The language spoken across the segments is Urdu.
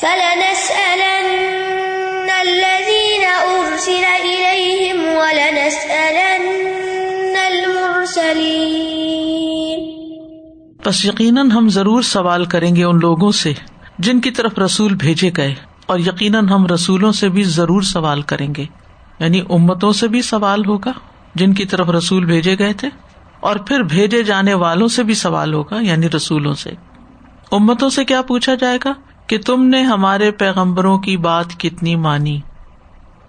فلنسألن الذين أرسل إليهم ولنسألن المرسلين بس یقیناً ہم ضرور سوال کریں گے ان لوگوں سے جن کی طرف رسول بھیجے گئے، اور یقیناً ہم رسولوں سے بھی ضرور سوال کریں گے۔ یعنی امتوں سے بھی سوال ہوگا جن کی طرف رسول بھیجے گئے تھے، اور پھر بھیجے جانے والوں سے بھی سوال ہوگا یعنی رسولوں سے۔ امتوں سے کیا پوچھا جائے گا؟ کہ تم نے ہمارے پیغمبروں کی بات کتنی مانی۔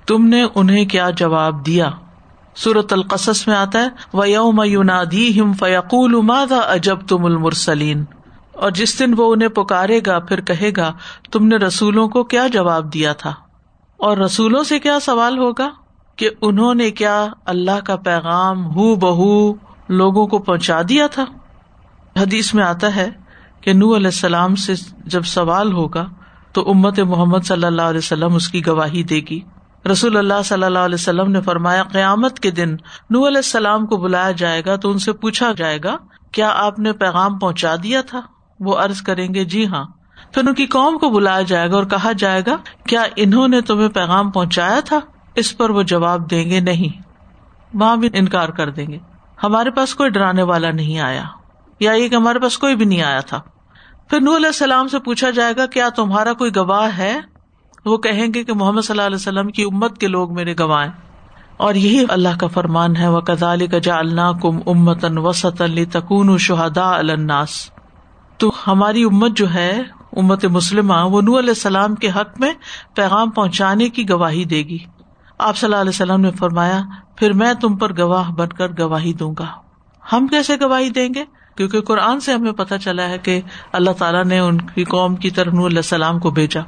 تم نے انہیں کیا جواب دیا؟ سورت القصص میں آتا ہے و یوم یونادی ہم فیقول ماذا اجب تم المرسلین اور جس دن وہ انہیں پکارے گا، پھر کہے گا، تم نے رسولوں کو کیا جواب دیا تھا؟ اور رسولوں سے کیا سوال ہوگا؟ کہ انہوں نے کیا اللہ کا پیغام ہو بہ لوگوں کو پہنچا دیا تھا؟ حدیث میں آتا ہے کہ نو علیہ السلام سے جب سوال ہوگا تو امت محمد صلی اللہ علیہ وسلم اس کی گواہی دے گی۔ رسول اللہ صلی اللہ علیہ وسلم نے فرمایا، قیامت کے دن نو علیہ السلام کو بلایا جائے گا تو ان سے پوچھا جائے گا، کیا آپ نے پیغام پہنچا دیا تھا؟ وہ ارض کریں گے جی ہاں۔ پھر ان کی قوم کو بلایا جائے گا اور کہا جائے گا، کیا انہوں نے تمہیں پیغام پہنچایا تھا؟ اس پر وہ جواب دیں گے، نہیں۔ وہاں بھی انکار کر دیں گے۔ ہمارے پاس کوئی ڈرانے والا نہیں آیا، یا یہ کہ ہمارے پاس کوئی بھی نہیں آیا تھا۔ پھر نور علیہ السلام سے پوچھا جائے گا، کیا تمہارا کوئی گواہ ہے؟ وہ کہیں گے کہ محمد صلی اللہ علیہ وسلم کی امت کے لوگ میرے گواہ اور یہی اللہ کا فرمان ہے وہ کزال کا جا اللہ کم امتن وسط علی تکون شہدا الناس۔ تو ہماری امت جو ہے، امت مسلمہ، وہ نور علیہ السلام کے حق میں پیغام پہنچانے کی گواہی دے گی۔ آپ صلی اللہ علیہ وسلم نے فرمایا، پھر میں تم پر گواہ بن کر گواہی دوں گا۔ ہم کیسے گواہی دیں گے؟ کیونکہ قرآن سے ہمیں پتہ چلا ہے کہ اللہ تعالیٰ نے ان کی قوم کی طرف نور علیہ السلام کو بھیجا۔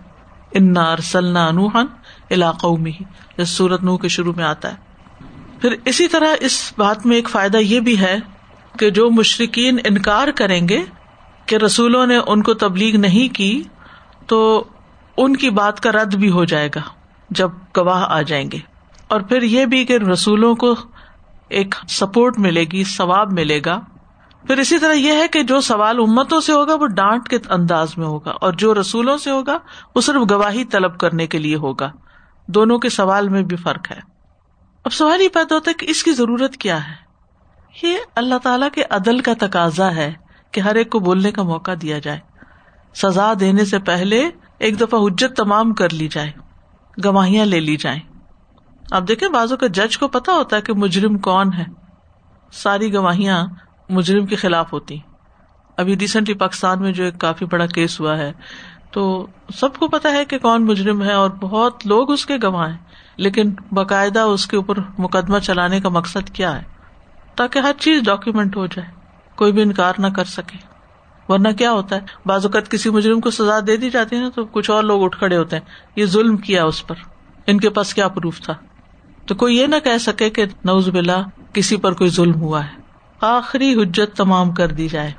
ان ارسلنا نوحن علاقوں میں ہی سورت نو کے شروع میں آتا ہے۔ پھر اسی طرح اس بات میں ایک فائدہ یہ بھی ہے کہ جو مشرقین انکار کریں گے کہ رسولوں نے ان کو تبلیغ نہیں کی، تو ان کی بات کا رد بھی ہو جائے گا جب گواہ آ جائیں گے۔ اور پھر یہ بھی کہ رسولوں کو ایک سپورٹ ملے گی، ثواب ملے گا۔ پھر اسی طرح یہ ہے کہ جو سوال امتوں سے ہوگا وہ ڈانٹ کے انداز میں ہوگا اور جو رسولوں سے ہوگا وہ صرف گواہی طلب کرنے کے لیے ہوگا۔ دونوں کے سوال میں بھی فرق ہے۔ اب سوال یہ پیدا ہوتا ہے کہ اس کی ضرورت کیا ہے؟ یہ اللہ تعالی کے عدل کا تقاضا ہے کہ ہر ایک کو بولنے کا موقع دیا جائے۔ سزا دینے سے پہلے ایک دفعہ حجت تمام کر لی جائے، گواہیاں لے لی جائیں۔ اب دیکھیں بازو کا جج کو پتا ہوتا ہے کہ مجرم کون ہے۔ ساری گواہیاں مجرم کے خلاف ہوتی۔ ابھی ریسنٹلی پاکستان میں جو ایک کافی بڑا کیس ہوا ہے، تو سب کو پتا ہے کہ کون مجرم ہے اور بہت لوگ اس کے گواہ ہیں، لیکن باقاعدہ اس کے اوپر مقدمہ چلانے کا مقصد کیا ہے؟ تاکہ ہر چیز ڈاکیومینٹ ہو جائے، کوئی بھی انکار نہ کر سکے۔ ورنہ کیا ہوتا ہے؟ بعض اوقات کسی مجرم کو سزا دے دی جاتی ہے نا، تو کچھ اور لوگ اٹھ کھڑے ہوتے ہیں۔ یہ ظلم کیا اس پر؟ ان کے پاس کیا پروف تھا؟ تو کوئی یہ نہ کہہ سکے کہ نوز بلا کسی پر کوئی ظلم ہوا ہے۔ آخری حجت تمام کر دی جائے۔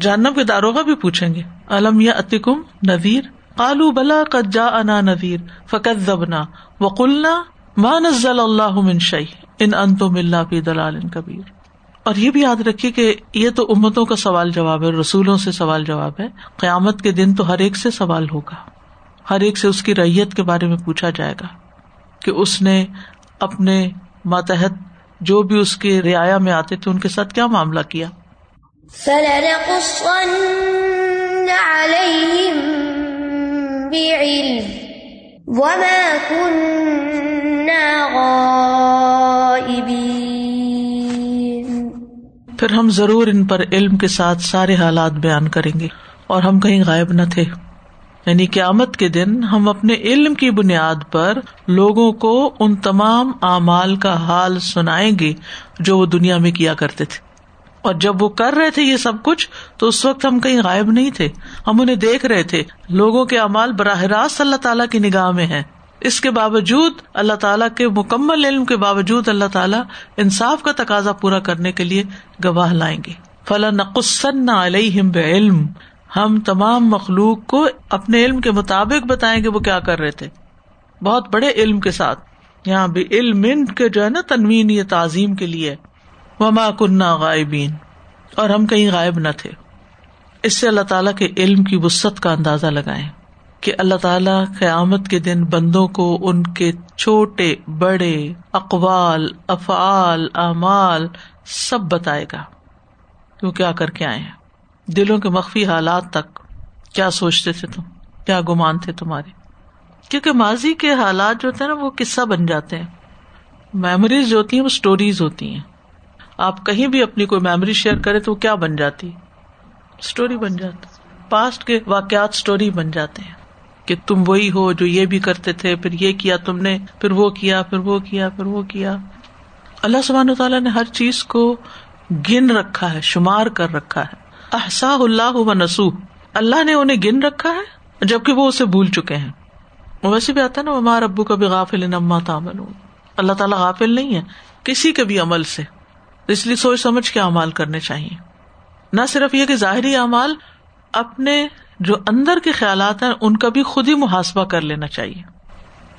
جانب کے داروغ بھی پوچھیں گے۔ علم یا اتکم نویر کالو بلا قد جا انا نویر فقت زبنا وقلنا ماں نزل اللہ منشئی ان انتو ملا پی دلال کبیر۔ اور یہ بھی یاد رکھیے کہ یہ تو امتوں کا سوال جواب ہے رسولوں سے سوال جواب ہے۔ قیامت کے دن تو ہر ایک سے سوال ہوگا۔ ہر ایک سے اس کی ریت کے بارے میں پوچھا جائے گا کہ اس نے اپنے ماتحت جو بھی اس کے رعایا میں آتے تھے ان کے ساتھ کیا معاملہ کیا؟ پھر ہم ضرور ان پر علم کے ساتھ سارے حالات بیان کریں گے اور ہم کہیں غائب نہ تھے۔ یعنی قیامت کے دن ہم اپنے علم کی بنیاد پر لوگوں کو ان تمام اعمال کا حال سنائیں گے جو وہ دنیا میں کیا کرتے تھے۔ اور جب وہ کر رہے تھے یہ سب کچھ، تو اس وقت ہم کہیں غائب نہیں تھے۔ ہم انہیں دیکھ رہے تھے۔ لوگوں کے اعمال براہ راست اللہ تعالیٰ کی نگاہ میں ہے اس کے باوجود اللہ تعالیٰ کے مکمل علم کے باوجود اللہ تعالیٰ انصاف کا تقاضا پورا کرنے کے لیے گواہ لائیں گے۔ فلاں نقصن علیہم علم ہم تمام مخلوق کو اپنے علم کے مطابق بتائیں گے وہ کیا کر رہے تھے۔ بہت بڑے علم کے ساتھ۔ یہاں بھی علم کے جو ہے نا تنوین یہ تعظیم کے لیے۔ وما کنہ غائبین اور ہم کہیں غائب نہ تھے۔ اس سے اللہ تعالیٰ کے علم کی وسط کا اندازہ لگائیں کہ اللہ تعالی قیامت کے دن بندوں کو ان کے چھوٹے، بڑے، اقوال، افعال، اعمال سب بتائے گا۔ وہ کیا کر کے آئے ہیں؟ دلوں کے مخفی حالات تک کیا سوچتے تھے تم؟ کیا گمان تھے تمہارے؟ کیونکہ ماضی کے حالات جو ہوتے ہیں نا، وہ قصہ بن جاتے ہیں۔ میموریز جو ہوتی ہیں، وہ اسٹوریز ہوتی ہیں۔ آپ کہیں بھی اپنی کوئی میموری شیئر کرے تو وہ کیا بن جاتی؟ اسٹوری بن جاتی پاسٹ کے واقعات اسٹوری بن جاتے ہیں۔ کہ تم وہی ہو جو یہ بھی کرتے تھے، پھر یہ کیا تم نے، پھر وہ کیا، پھر وہ کیا، پھر وہ کیا۔ اللہ سبحان تعالیٰ نے ہر چیز کو گن رکھا ہے، شمار کر رکھا ہے۔ احسا اللہ و نسو اللہ نے انہیں گن رکھا ہے، جبکہ وہ اسے بھول چکے ہیں۔ ویسے بھی آتا ہے نا ہمارا ابو کا بھی غافل نما تعمل اللہ تعالیٰ غافل نہیں ہے، کسی کے بھی عمل سے۔ اس لیے سوچ سمجھ کے امال کرنے چاہیے۔ نہ صرف یہ کہ ظاہری اعمال اپنے جو اندر کے خیالات ہیں، ان کا بھی خود ہی محاسبہ کر لینا چاہیے۔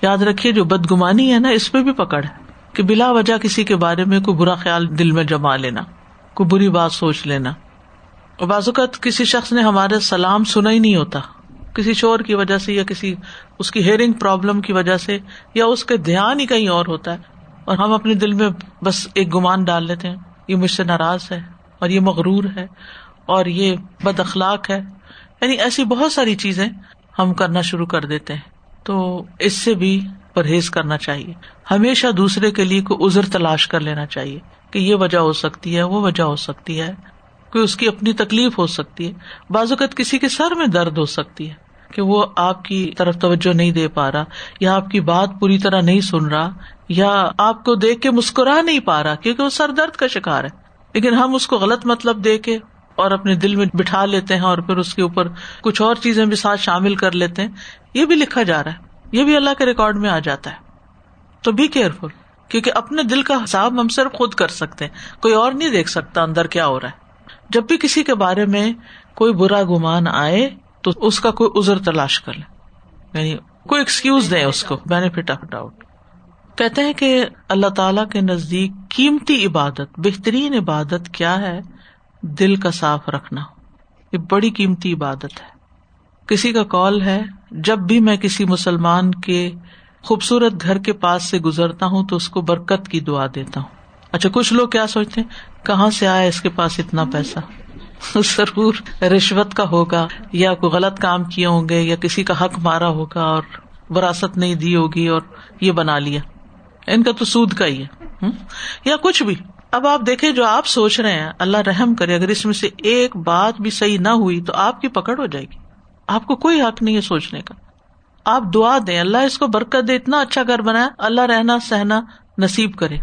یاد رکھیے، جو بدگمانی ہے نا، اس پہ بھی پکڑ ہے کہ بلا وجہ کسی کے بارے میں کوئی برا خیال دل میں جما لینا، کوئی بری بات سوچ لینا۔ اور بعض اوقات کسی شخص نے ہمارے سلام سنا ہی نہیں ہوتا۔ کسی شور کی وجہ سے یا کسی اس کی ہیئرنگ پرابلم کی وجہ سے یا اس کا دھیان ہی کہیں اور ہوتا ہے۔ اور ہم اپنے دل میں بس ایک گمان ڈال لیتے ہیں، یہ مجھ سے ناراض ہے اور یہ مغرور ہے اور یہ بد اخلاق ہے۔ یعنی ایسی بہت ساری چیزیں ہم کرنا شروع کر دیتے ہیں۔ تو اس سے بھی پرہیز کرنا چاہیے۔ ہمیشہ دوسرے کے لیے کوئی ازر تلاش کر لینا چاہیے کہ یہ وجہ ہو سکتی ہے، وہ وجہ ہو سکتی ہے۔ کوئی اس کی اپنی تکلیف ہو سکتی ہے۔ بعض اوقات کسی کے سر میں درد ہو سکتی ہے کہ وہ آپ کی طرف توجہ نہیں دے پا رہا یا آپ کی بات پوری طرح نہیں سن رہا یا آپ کو دیکھ کے مسکرا نہیں پا رہا کیونکہ وہ سر درد کا شکار ہے۔ لیکن ہم اس کو غلط مطلب دے کے اور اپنے دل میں بٹھا لیتے ہیں اور پھر اس کے اوپر کچھ اور چیزیں بھی ساتھ شامل کر لیتے ہیں۔ یہ بھی لکھا جا رہا ہے۔ یہ بھی اللہ کے ریکارڈ میں آ جاتا ہے۔ تو بی کیئرفل کیونکہ اپنے دل کا حساب ہم صرف خود کر سکتے ہیں۔ کوئی اور نہیں دیکھ سکتا اندر کیا ہو رہا ہے۔ جب بھی کسی کے بارے میں کوئی برا گمان آئے تو اس کا کوئی ازر تلاش کر لیں یعنی کوئی ایکسکیوز دیں اس کو بینیفٹ آف ڈاؤٹ کہتے ہیں کہ اللہ تعالی کے نزدیک قیمتی عبادت، بہترین عبادت کیا ہے؟ دل کا صاف رکھنا۔ یہ بڑی قیمتی عبادت ہے۔ کسی کا کال ہے، جب بھی میں کسی مسلمان کے خوبصورت گھر کے پاس سے گزرتا ہوں تو اس کو برکت کی دعا دیتا ہوں۔ اچھا کچھ لوگ کیا سوچتے ہیں؟ کہاں سے آیا اس کے پاس اتنا پیسہ؟ ضرور رشوت کا ہوگا، یا کوئی غلط کام کیے ہوں گے، یا کسی کا حق مارا ہوگا اور وراثت نہیں دی ہوگی اور یہ بنا لیا۔ ان کا تو سود کا ہی ہے یا کچھ بھی۔ اب آپ دیکھے جو آپ سوچ رہے ہیں، اللہ رحم کرے، اگر اس میں سے ایک بات بھی صحیح نہ ہوئی تو آپ کی پکڑ ہو جائے گی۔ آپ کو کوئی حق نہیں ہے سوچنے کا۔ آپ دعا دیں، اللہ اس کو برکت دے، اتنا اچھا گھر بنایا اللہ رہنا، سہنا نصیب کرے۔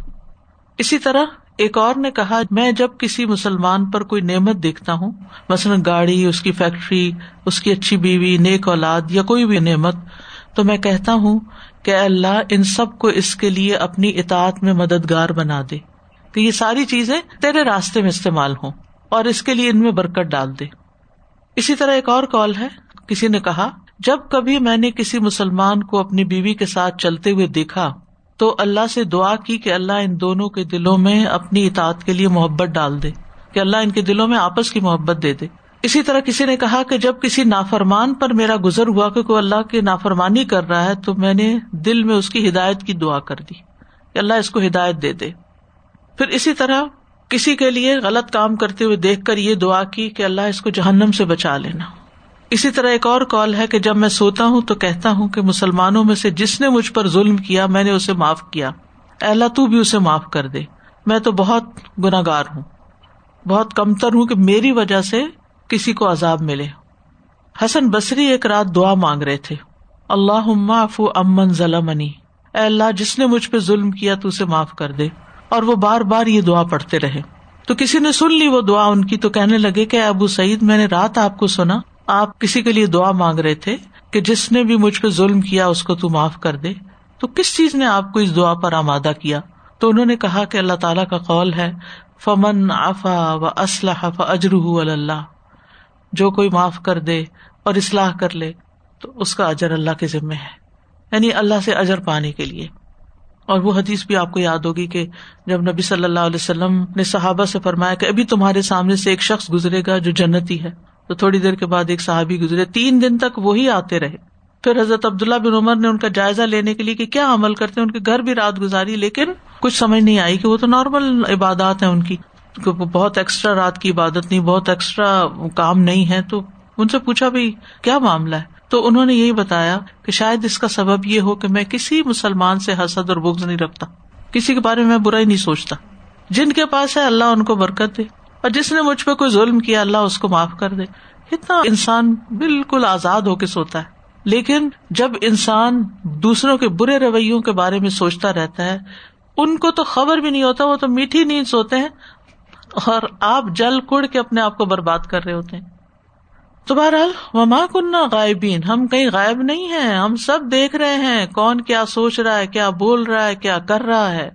اسی طرح ایک اور نے کہا، میں جب کسی مسلمان پر کوئی نعمت دیکھتا ہوں، مثلاً گاڑی، اس کی فیکٹری، اس کی اچھی بیوی، نیک اولاد یا کوئی بھی نعمت، تو میں کہتا ہوں کہ اللہ ان سب کو اس کے لیے اپنی اطاعت میں مددگار بنا دے۔ کہ یہ ساری چیزیں تیرے راستے میں استعمال ہوں اور اس کے لیے ان میں برکت ڈال دے۔ اسی طرح ایک اور کال ہے۔ کسی نے کہا، جب کبھی میں نے کسی مسلمان کو اپنی بیوی کے ساتھ چلتے ہوئے دیکھا تو اللہ سے دعا کی کہ اللہ ان دونوں کے دلوں میں اپنی اطاعت کے لیے محبت ڈال دے، کہ اللہ ان کے دلوں میں آپس کی محبت دے دے۔ اسی طرح کسی نے کہا کہ جب کسی نافرمان پر میرا گزر ہوا کہ کوئی اللہ کی نافرمانی کر رہا ہے، تو میں نے دل میں اس کی ہدایت کی دعا کر دی کہ اللہ اس کو ہدایت دے دے۔ پھر اسی طرح کسی کے لیے غلط کام کرتے ہوئے دیکھ کر یہ دعا کی کہ اللہ اس کو جہنم سے بچا لینا۔ اسی طرح ایک اور کال ہے کہ جب میں سوتا ہوں تو کہتا ہوں کہ مسلمانوں میں سے جس نے مجھ پر ظلم کیا میں نے اسے معاف کیا۔ اللہ، تو بھی اسے معاف کر دے۔ میں تو بہت گناگار ہوں۔ بہت کمتر ہوں کہ میری وجہ سے کسی کو عذاب ملے۔ حسن بصری ایک رات دعا مانگ رہے تھے۔ اللہ امن ضلع اللہ، جس نے مجھ پہ ظلم کیا تو اسے معاف کر دے۔ اور وہ بار بار یہ دعا پڑھتے رہے۔ تو کسی نے سن لی وہ دعا ان کی تو کہنے لگے کہ ابو سعید، میں نے رات آپ کو سنا۔ آپ کسی کے لیے دعا مانگ رہے تھے کہ جس نے بھی مجھ پہ ظلم کیا اس کو تو معاف کر دے، تو کس چیز نے آپ کو اس دعا پر آمادہ کیا؟ تو انہوں نے کہا کہ اللہ تعالیٰ کا قول ہے، فمن آفا و اسلح اجرح اللہ جو کوئی معاف کر دے اور اصلاح کر لے، تو اس کا اجر اللہ کے ذمے ہے۔ یعنی اللہ سے اجر پانے کے لیے۔ اور وہ حدیث بھی آپ کو یاد ہوگی کہ جب نبی صلی اللہ علیہ وسلم نے صحابہ سے فرمایا کہ ابھی تمہارے سامنے سے ایک شخص گزرے گا جو جنتی ہے۔ تو تھوڑی دیر کے بعد ایک صحابی گزرے۔ تین دن تک وہی آتے رہے۔ پھر حضرت عبداللہ بن عمر نے ان کا جائزہ لینے کے لیے کہ کیا عمل کرتے ہیں، ان کے گھر بھی رات گزاری، لیکن کچھ سمجھ نہیں آئی کہ وہ تو نارمل عبادات ہیں ان کی بہت ایکسٹرا رات کی عبادت نہیں، بہت ایکسٹرا کام نہیں ہے تو ان سے پوچھا، بھائی، کیا معاملہ ہے؟ تو انہوں نے یہی بتایا کہ شاید اس کا سبب یہ ہو کہ میں کسی مسلمان سے حسد اور بغض نہیں رکھتا۔ کسی کے بارے میں برا ہی نہیں سوچتا۔ جن کے پاس ہے، اللہ ان کو برکت دے۔ اور جس نے مجھ پہ کوئی ظلم کیا، اللہ اس کو معاف کر دے۔ اتنا انسان بالکل آزاد ہو کے سوتا ہے۔ لیکن جب انسان دوسروں کے برے رویوں کے بارے میں سوچتا رہتا ہے، ان کو تو خبر بھی نہیں ہوتا، وہ تو میٹھی نیند سوتے ہیں۔ اور آپ جل کڑ کے اپنے آپ کو برباد کر رہے ہوتے ہیں۔ تو بہرحال، وما کنہ غائبین، ہم کہیں غائب نہیں ہے ہم سب دیکھ رہے ہیں، کون کیا سوچ رہا ہے، کیا بول رہا ہے، کیا کر رہا ہے۔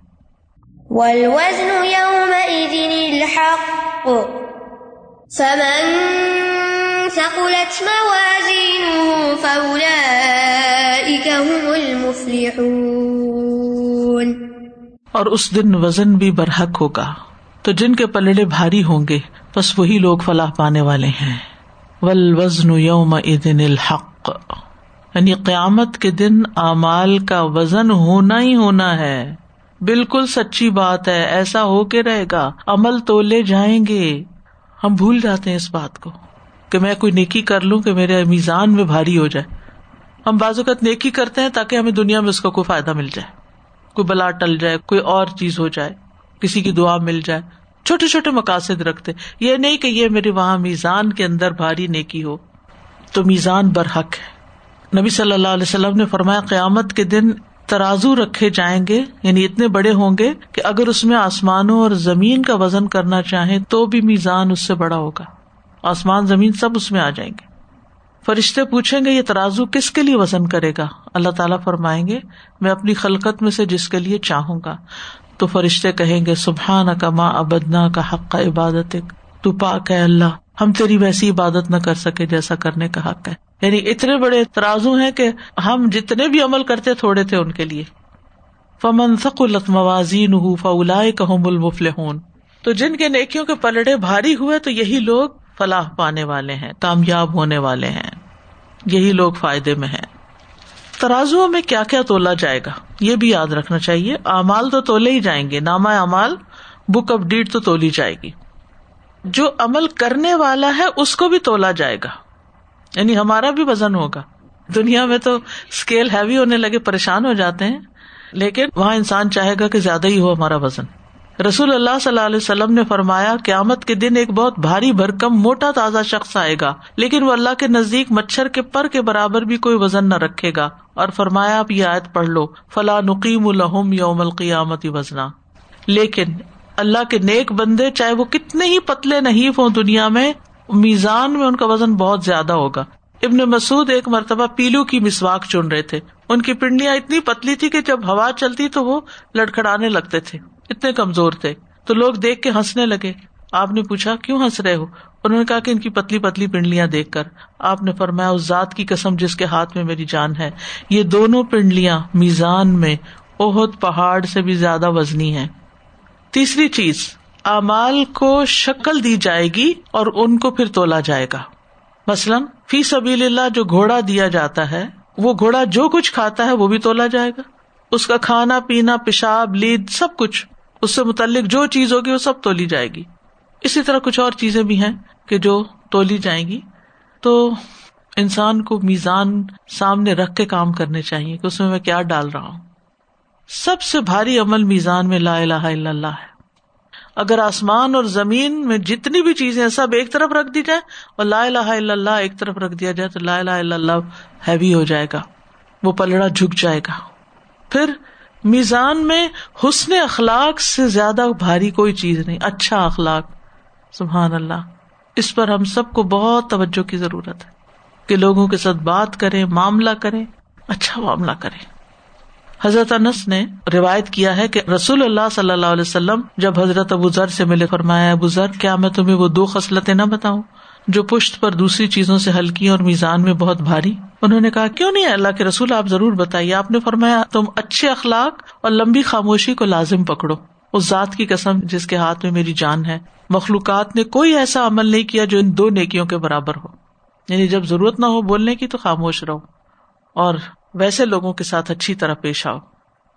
اور اس دن وزن بھی برحق ہوگا۔ تو جن کے پلڑے بھاری ہوں گے، بس وہی لوگ فلاح پانے والے ہیں۔ ول وزن یوم دن الحق۔ یعنی قیامت کے دن اعمال کا وزن ہونا ہی ہونا ہے۔ بالکل سچی بات ہے، ایسا ہو کے رہے گا۔ عمل تو لے جائیں گے۔ ہم بھول جاتے ہیں اس بات کو کہ میں کوئی نیکی کر لوں کہ میرے میزان میں بھاری ہو جائے۔ ہم بازوقت نیکی کرتے ہیں تاکہ ہمیں دنیا میں اس کا کوئی فائدہ مل جائے۔ کوئی بلا ٹل جائے، کوئی اور چیز ہو جائے، کسی کی دعا مل جائے۔ چھوٹے چھوٹے مقاصد رکھتے۔ یہ نہیں کہ یہ میرے وہاں میزان کے اندر بھاری نیکی ہو۔ تو میزان برحق ہے۔ نبی صلی اللہ علیہ وسلم نے فرمایا، قیامت کے دن ترازو رکھے جائیں گے یعنی اتنے بڑے ہوں گے کہ اگر اس میں آسمانوں اور زمین کا وزن کرنا چاہیں تو بھی میزان اس سے بڑا ہوگا۔ آسمان، زمین سب اس میں آ جائیں گے۔ فرشتے پوچھیں گے، یہ ترازو کس کے لیے وزن کرے گا؟ اللہ تعالیٰ فرمائیں گے، میں اپنی خلقت میں سے جس کے لیے چاہوں گا۔ تو فرشتے کہیں گے سبحان کا ماں ابدنا کا حق کا عبادت تو پاک ہے اللہ۔ ہم تیری ویسی عبادت نہ کر سکے جیسا کرنے کا حق ہے۔ یعنی اتنے بڑے ترازو ہیں کہ ہم جتنے بھی عمل کرتے تھوڑے تھے ان کے لیے۔ فمن ثقلت موازین فولا کہم المفل تو جن کے نیکیوں کے پلڑے بھاری ہوئے تو یہی لوگ فلاح پانے والے ہیں، کامیاب ہونے والے ہیں۔ یہی لوگ فائدے میں ہیں۔ ترازو میں کیا کیا تولا جائے گا؟ یہ بھی یاد رکھنا چاہیے۔ امال تو تولے ہی جائیں گے ناما امال بک آف ڈیٹ تو تولی جائے گی۔ جو عمل کرنے والا ہے اس کو بھی تولا جائے گا۔ یعنی ہمارا بھی وزن ہوگا۔ دنیا میں تو اسکیل ہیوی ہونے لگے، پریشان ہو جاتے ہیں۔ لیکن وہاں انسان چاہے گا کہ زیادہ ہی ہو ہمارا وزن۔ رسول اللہ صلی اللہ علیہ وسلم نے فرمایا، قیامت کے دن ایک بہت بھاری بھرکم موٹا تازہ شخص آئے گا، لیکن وہ اللہ کے نزدیک مچھر کے پر کے برابر بھی کوئی وزن نہ رکھے گا۔ اور فرمایا، آپ یہ آیت پڑھ لو فلاں نقیم الحم یوم القیامتی وزنا۔ لیکن اللہ کے نیک بندے چاہے وہ کتنے ہی پتلے نہیں ہوں دنیا میں، میزان میں ان کا وزن بہت زیادہ ہوگا۔ ابن مسعد ایک مرتبہ پیلو کی مسواک چن رہے تھے۔ ان کی پنڈیاں اتنی پتلی تھی کہ جب ہوا چلتی تو وہ لڑکھڑانے لگتے تھے۔ اتنے کمزور تھے۔ تو لوگ دیکھ کے ہنسنے لگے۔ آپ نے پوچھا، کیوں ہنس رہے ہو؟ انہوں نے کہا کہ ان کی پتلی پتلی پنڈلیاں دیکھ کر۔ آپ نے فرمایا، اس ذات کی قسم جس کے ہاتھ میں میری جان ہے، یہ دونوں پنڈلیاں میزان میں اہد پہاڑ سے بھی زیادہ وزنی ہے تیسری چیز امال کو شکل دی جائے گی اور ان کو پھر تولا جائے گا۔ مثلاً، فی سبیل اللہ جو گھوڑا دیا جاتا ہے، وہ گھوڑا جو کچھ کھاتا ہے، وہ بھی تولا جائے گا۔ اس کا کھانا، پینا، پیشاب، لید، سب کچھ، اس سے متعلق جو چیز ہوگی، وہ سب تولی جائے گی۔ اسی طرح کچھ اور چیزیں بھی ہیں کہ جو تولی جائیں گی۔ تو انسان کو میزان سامنے رکھ کے کام کرنے چاہیے کہ اس میں میں کیا ڈال رہا ہوں۔ سب سے بھاری عمل میزان میں لا الہ الا اللہ ہے۔ اگر آسمان اور زمین میں جتنی بھی چیزیں سب ایک طرف رکھ دی جائے اور لا الہ الا اللہ ایک طرف رکھ دیا جائے تو لا الہ الا اللہ ہیوی ہو جائے گا، وہ پلڑا جھک جائے گا۔ پھر میزان میں حسن اخلاق سے زیادہ بھاری کوئی چیز نہیں اچھا اخلاق۔ سبحان اللہ، اس پر ہم سب کو بہت توجہ کی ضرورت ہے کہ لوگوں کے ساتھ بات کریں، معاملہ کریں اچھا معاملہ کریں۔ حضرت انس نے روایت کیا ہے کہ رسول اللہ صلی اللہ علیہ وسلم جب حضرت ابو ذر سے ملے، فرمایا، ابو ذر، کیا میں تمہیں وہ دو خصلتیں نہ بتاؤں جو پشت پر دوسری چیزوں سے ہلکی اور میزان میں بہت بھاری؟ انہوں نے کہا، کیوں نہیں اللہ کے رسول، آپ ضرور بتائیے۔ آپ نے فرمایا، تم اچھے اخلاق اور لمبی خاموشی کو لازم پکڑو۔ اس ذات کی قسم جس کے ہاتھ میں میری جان ہے۔ مخلوقات نے کوئی ایسا عمل نہیں کیا جو ان دو نیکیوں کے برابر ہو۔ یعنی جب ضرورت نہ ہو بولنے کی تو خاموش رہو۔ اور ویسے لوگوں کے ساتھ اچھی طرح پیش آؤ۔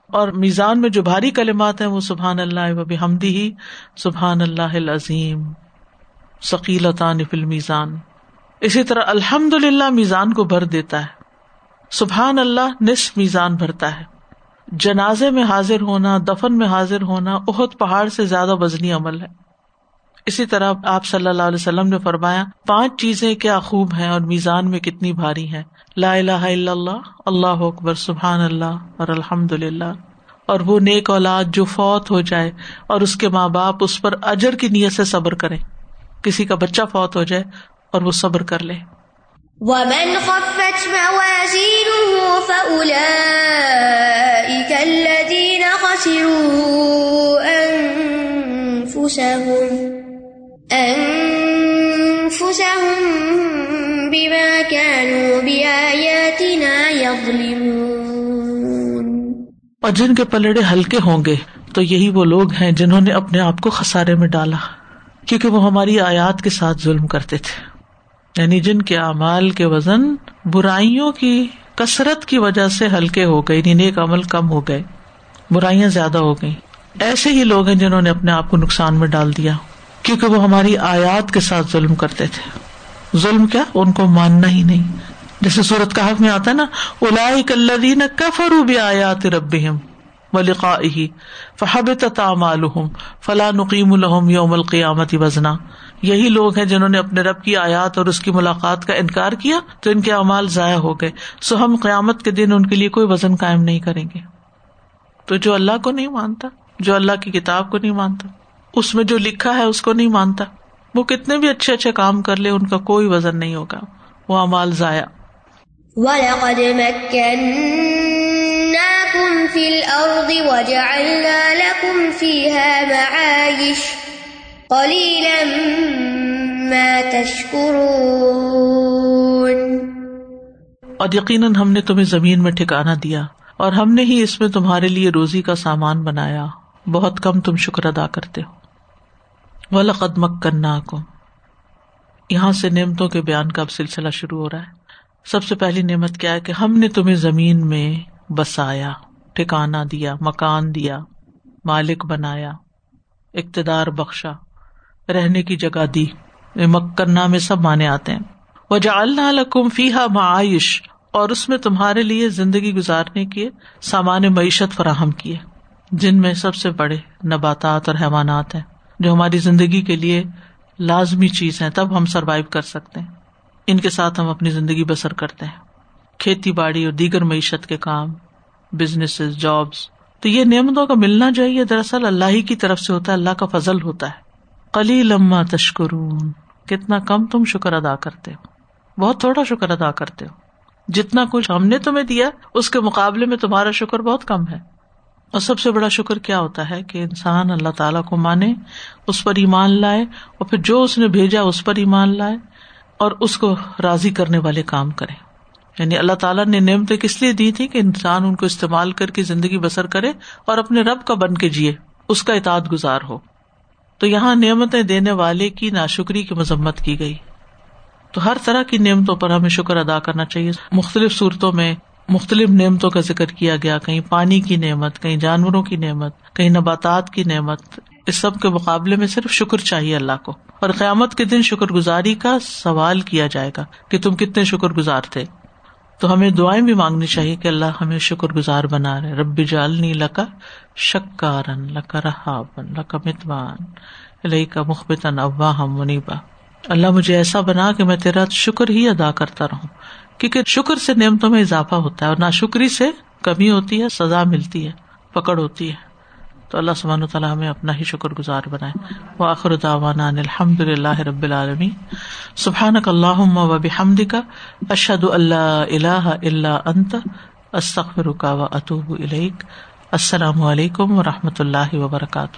اور میزان میں جو بھاری کلمات ہیں وہ سبحان اللہ و بحمدی ہی سبحان اللہ العظیم، ثقیلتان فی المیزان۔ اسی طرح الحمد للہ میزان کو بھر دیتا ہے۔ سبحان اللہ نصف میزان بھرتا ہے۔ جنازے میں حاضر ہونا، دفن میں حاضر ہونا بہت پہاڑ سے زیادہ وزنی عمل ہے۔ اسی طرح آپ صلی اللہ علیہ وسلم نے فرمایا، پانچ چیزیں کیا خوب ہیں اور میزان میں کتنی بھاری ہیں؟ لا الہ الا اللہ اللہ اکبر، سبحان اللہ، اور الحمد للہ اور وہ نیک اولاد جو فوت ہو جائے اور اس کے ماں باپ اس پر اجر کی نیت سے صبر کرے کسی کا بچہ فوت ہو جائے اور وہ صبر کر لے۔ ومن خفت موازينه فأولئك الذين خسروا أنفسهم أنفسهم بما كانوا بآياتنا يظلمون. اور جن کے پلڑے ہلکے ہوں گے، تو یہی وہ لوگ ہیں جنہوں نے اپنے آپ کو خسارے میں ڈالا، کیونکہ وہ ہماری آیات کے ساتھ ظلم کرتے تھے۔ یعنی جن کے اعمال کے وزن برائیوں کی کثرت کی وجہ سے ہلکے ہو گئے یعنی نیک عمل کم ہو گئے، برائیاں زیادہ ہو گئی ایسے ہی لوگ ہیں جنہوں نے اپنے آپ کو نقصان میں ڈال دیا۔ کیونکہ وہ ہماری آیات کے ساتھ ظلم کرتے تھے۔ ظلم کیا؟ ان کو ماننا ہی نہیں۔ جیسے سورت کا حق میں آتا ہے نا الا کلین کفرو بھی آیات رب ولیقا فہب فلاں نقیم الحم یوم القیامتی وزنا۔ یہی لوگ ہیں جنہوں نے اپنے رب کی آیات اور اس کی ملاقات کا انکار کیا، تو ان کے اعمال ضائع ہو گئے۔ سو ہم قیامت کے دن ان کے لیے کوئی وزن قائم نہیں کریں گے۔ تو جو اللہ کو نہیں مانتا، جو اللہ کی کتاب کو نہیں مانتا اس میں جو لکھا ہے اس کو نہیں مانتا۔ وہ کتنے بھی اچھے اچھے کام کر لے ان کا کوئی وزن نہیں ہوگا۔ وہ امال ضائع۔ وَلَقَدْ مَكَّنَّاكُمْ فِي الْأَرْضِ وَجَعَلْنَا لَكُمْ فِيهَا مَعَايِشْ۔ قَلِيلًا مَا تَشْكُرُونَ۔ اور یقیناً ہم نے تمہیں زمین میں ٹھکانا دیا اور ہم نے ہی اس میں تمہارے لیے روزی کا سامان بنایا۔ بہت کم تم شکر ادا کرتے ہو۔ وَلَقَدْ مَكَّنَّاكُمْ۔ یہاں سے نعمتوں کے بیان کا اب سلسلہ شروع ہو رہا ہے۔ سب سے پہلی نعمت کیا ہے کہ ہم نے تمہیں زمین میں بسایا ٹھکانا دیا، مکان دیا، مالک بنایا، اقتدار بخشا، رہنے کی جگہ دی۔ مکنا میں سب مانے آتے ہیں۔ وہ جالنا لکم فیحا معائش اور اس میں تمہارے لیے زندگی گزارنے کے سامان معیشت فراہم کیے، جن میں سب سے بڑے نباتات اور حیوانات ہیں۔ جو ہماری زندگی کے لیے لازمی چیز ہے تب ہم سروائو کر سکتے ہیں۔ ان کے ساتھ ہم اپنی زندگی بسر کرتے ہیں۔ کھیتی باڑی اور دیگر معیشت کے کام بزنس جابس تو یہ نعمتوں کا ملنا جو ہے یہ دراصل اللہ ہی کی طرف سے ہوتا ہے، اللہ کا فضل ہوتا ہے۔ کلی لما تشکرون، کتنا کم تم شکر ادا کرتے ہو۔ بہت تھوڑا شکر ادا کرتے ہو۔ جتنا کچھ ہم نے تمہیں دیا، اس کے مقابلے میں تمہارا شکر بہت کم ہے۔ اور سب سے بڑا شکر کیا ہوتا ہے کہ انسان اللہ تعالیٰ کو مانے، اس پر ایمان لائے اور پھر جو اس نے بھیجا اس پر ایمان لائے اور اس کو راضی کرنے والے کام کرے۔ یعنی اللہ تعالیٰ نے نعمتیں کس لیے دی تھی کہ انسان ان کو استعمال کر کے زندگی بسر کرے اور اپنے رب کا بن کے جیے، اس کا اطاعت گزار ہو۔ تو یہاں نعمتیں دینے والے کی ناشکری کی مذمت کی گئی۔ تو ہر طرح کی نعمتوں پر ہمیں شکر ادا کرنا چاہیے۔ مختلف صورتوں میں مختلف نعمتوں کا ذکر کیا گیا، کہیں پانی کی نعمت، کہیں جانوروں کی نعمت، کہیں نباتات کی نعمت، اس سب کے مقابلے میں صرف شکر چاہیے اللہ کو۔ اور قیامت کے دن شکر گزاری کا سوال کیا جائے گا کہ تم کتنے شکر گزار تھے۔ تو ہمیں دعائیں بھی مانگنی چاہیے کہ اللہ ہمیں شکر گزار بنا رہے۔ رب جالنی لکا شکارن، لکا رہابن، لکا متوان لئی کا مخبتن ابا ہم منیبا۔ اللہ مجھے ایسا بنا کہ میں تیرا شکر ہی ادا کرتا رہوں۔ کیونکہ شکر سے نعمتوں میں اضافہ ہوتا ہے اور نہ شکری سے کمی ہوتی ہے، سزا ملتی ہے، پکڑ ہوتی ہے۔ تو اللہ سبحانہ تعالیٰ ہمیں اپنا ہی شکر گزار بنائے۔ وہ آخر داوانا الحمد للہ رب العالمی سبحان اللہ و بحمد کا اشد اللہ اللہ اللہ انت استخر کا و اطوب السلام علیکم و رحمۃ اللہ وبرکاتہ۔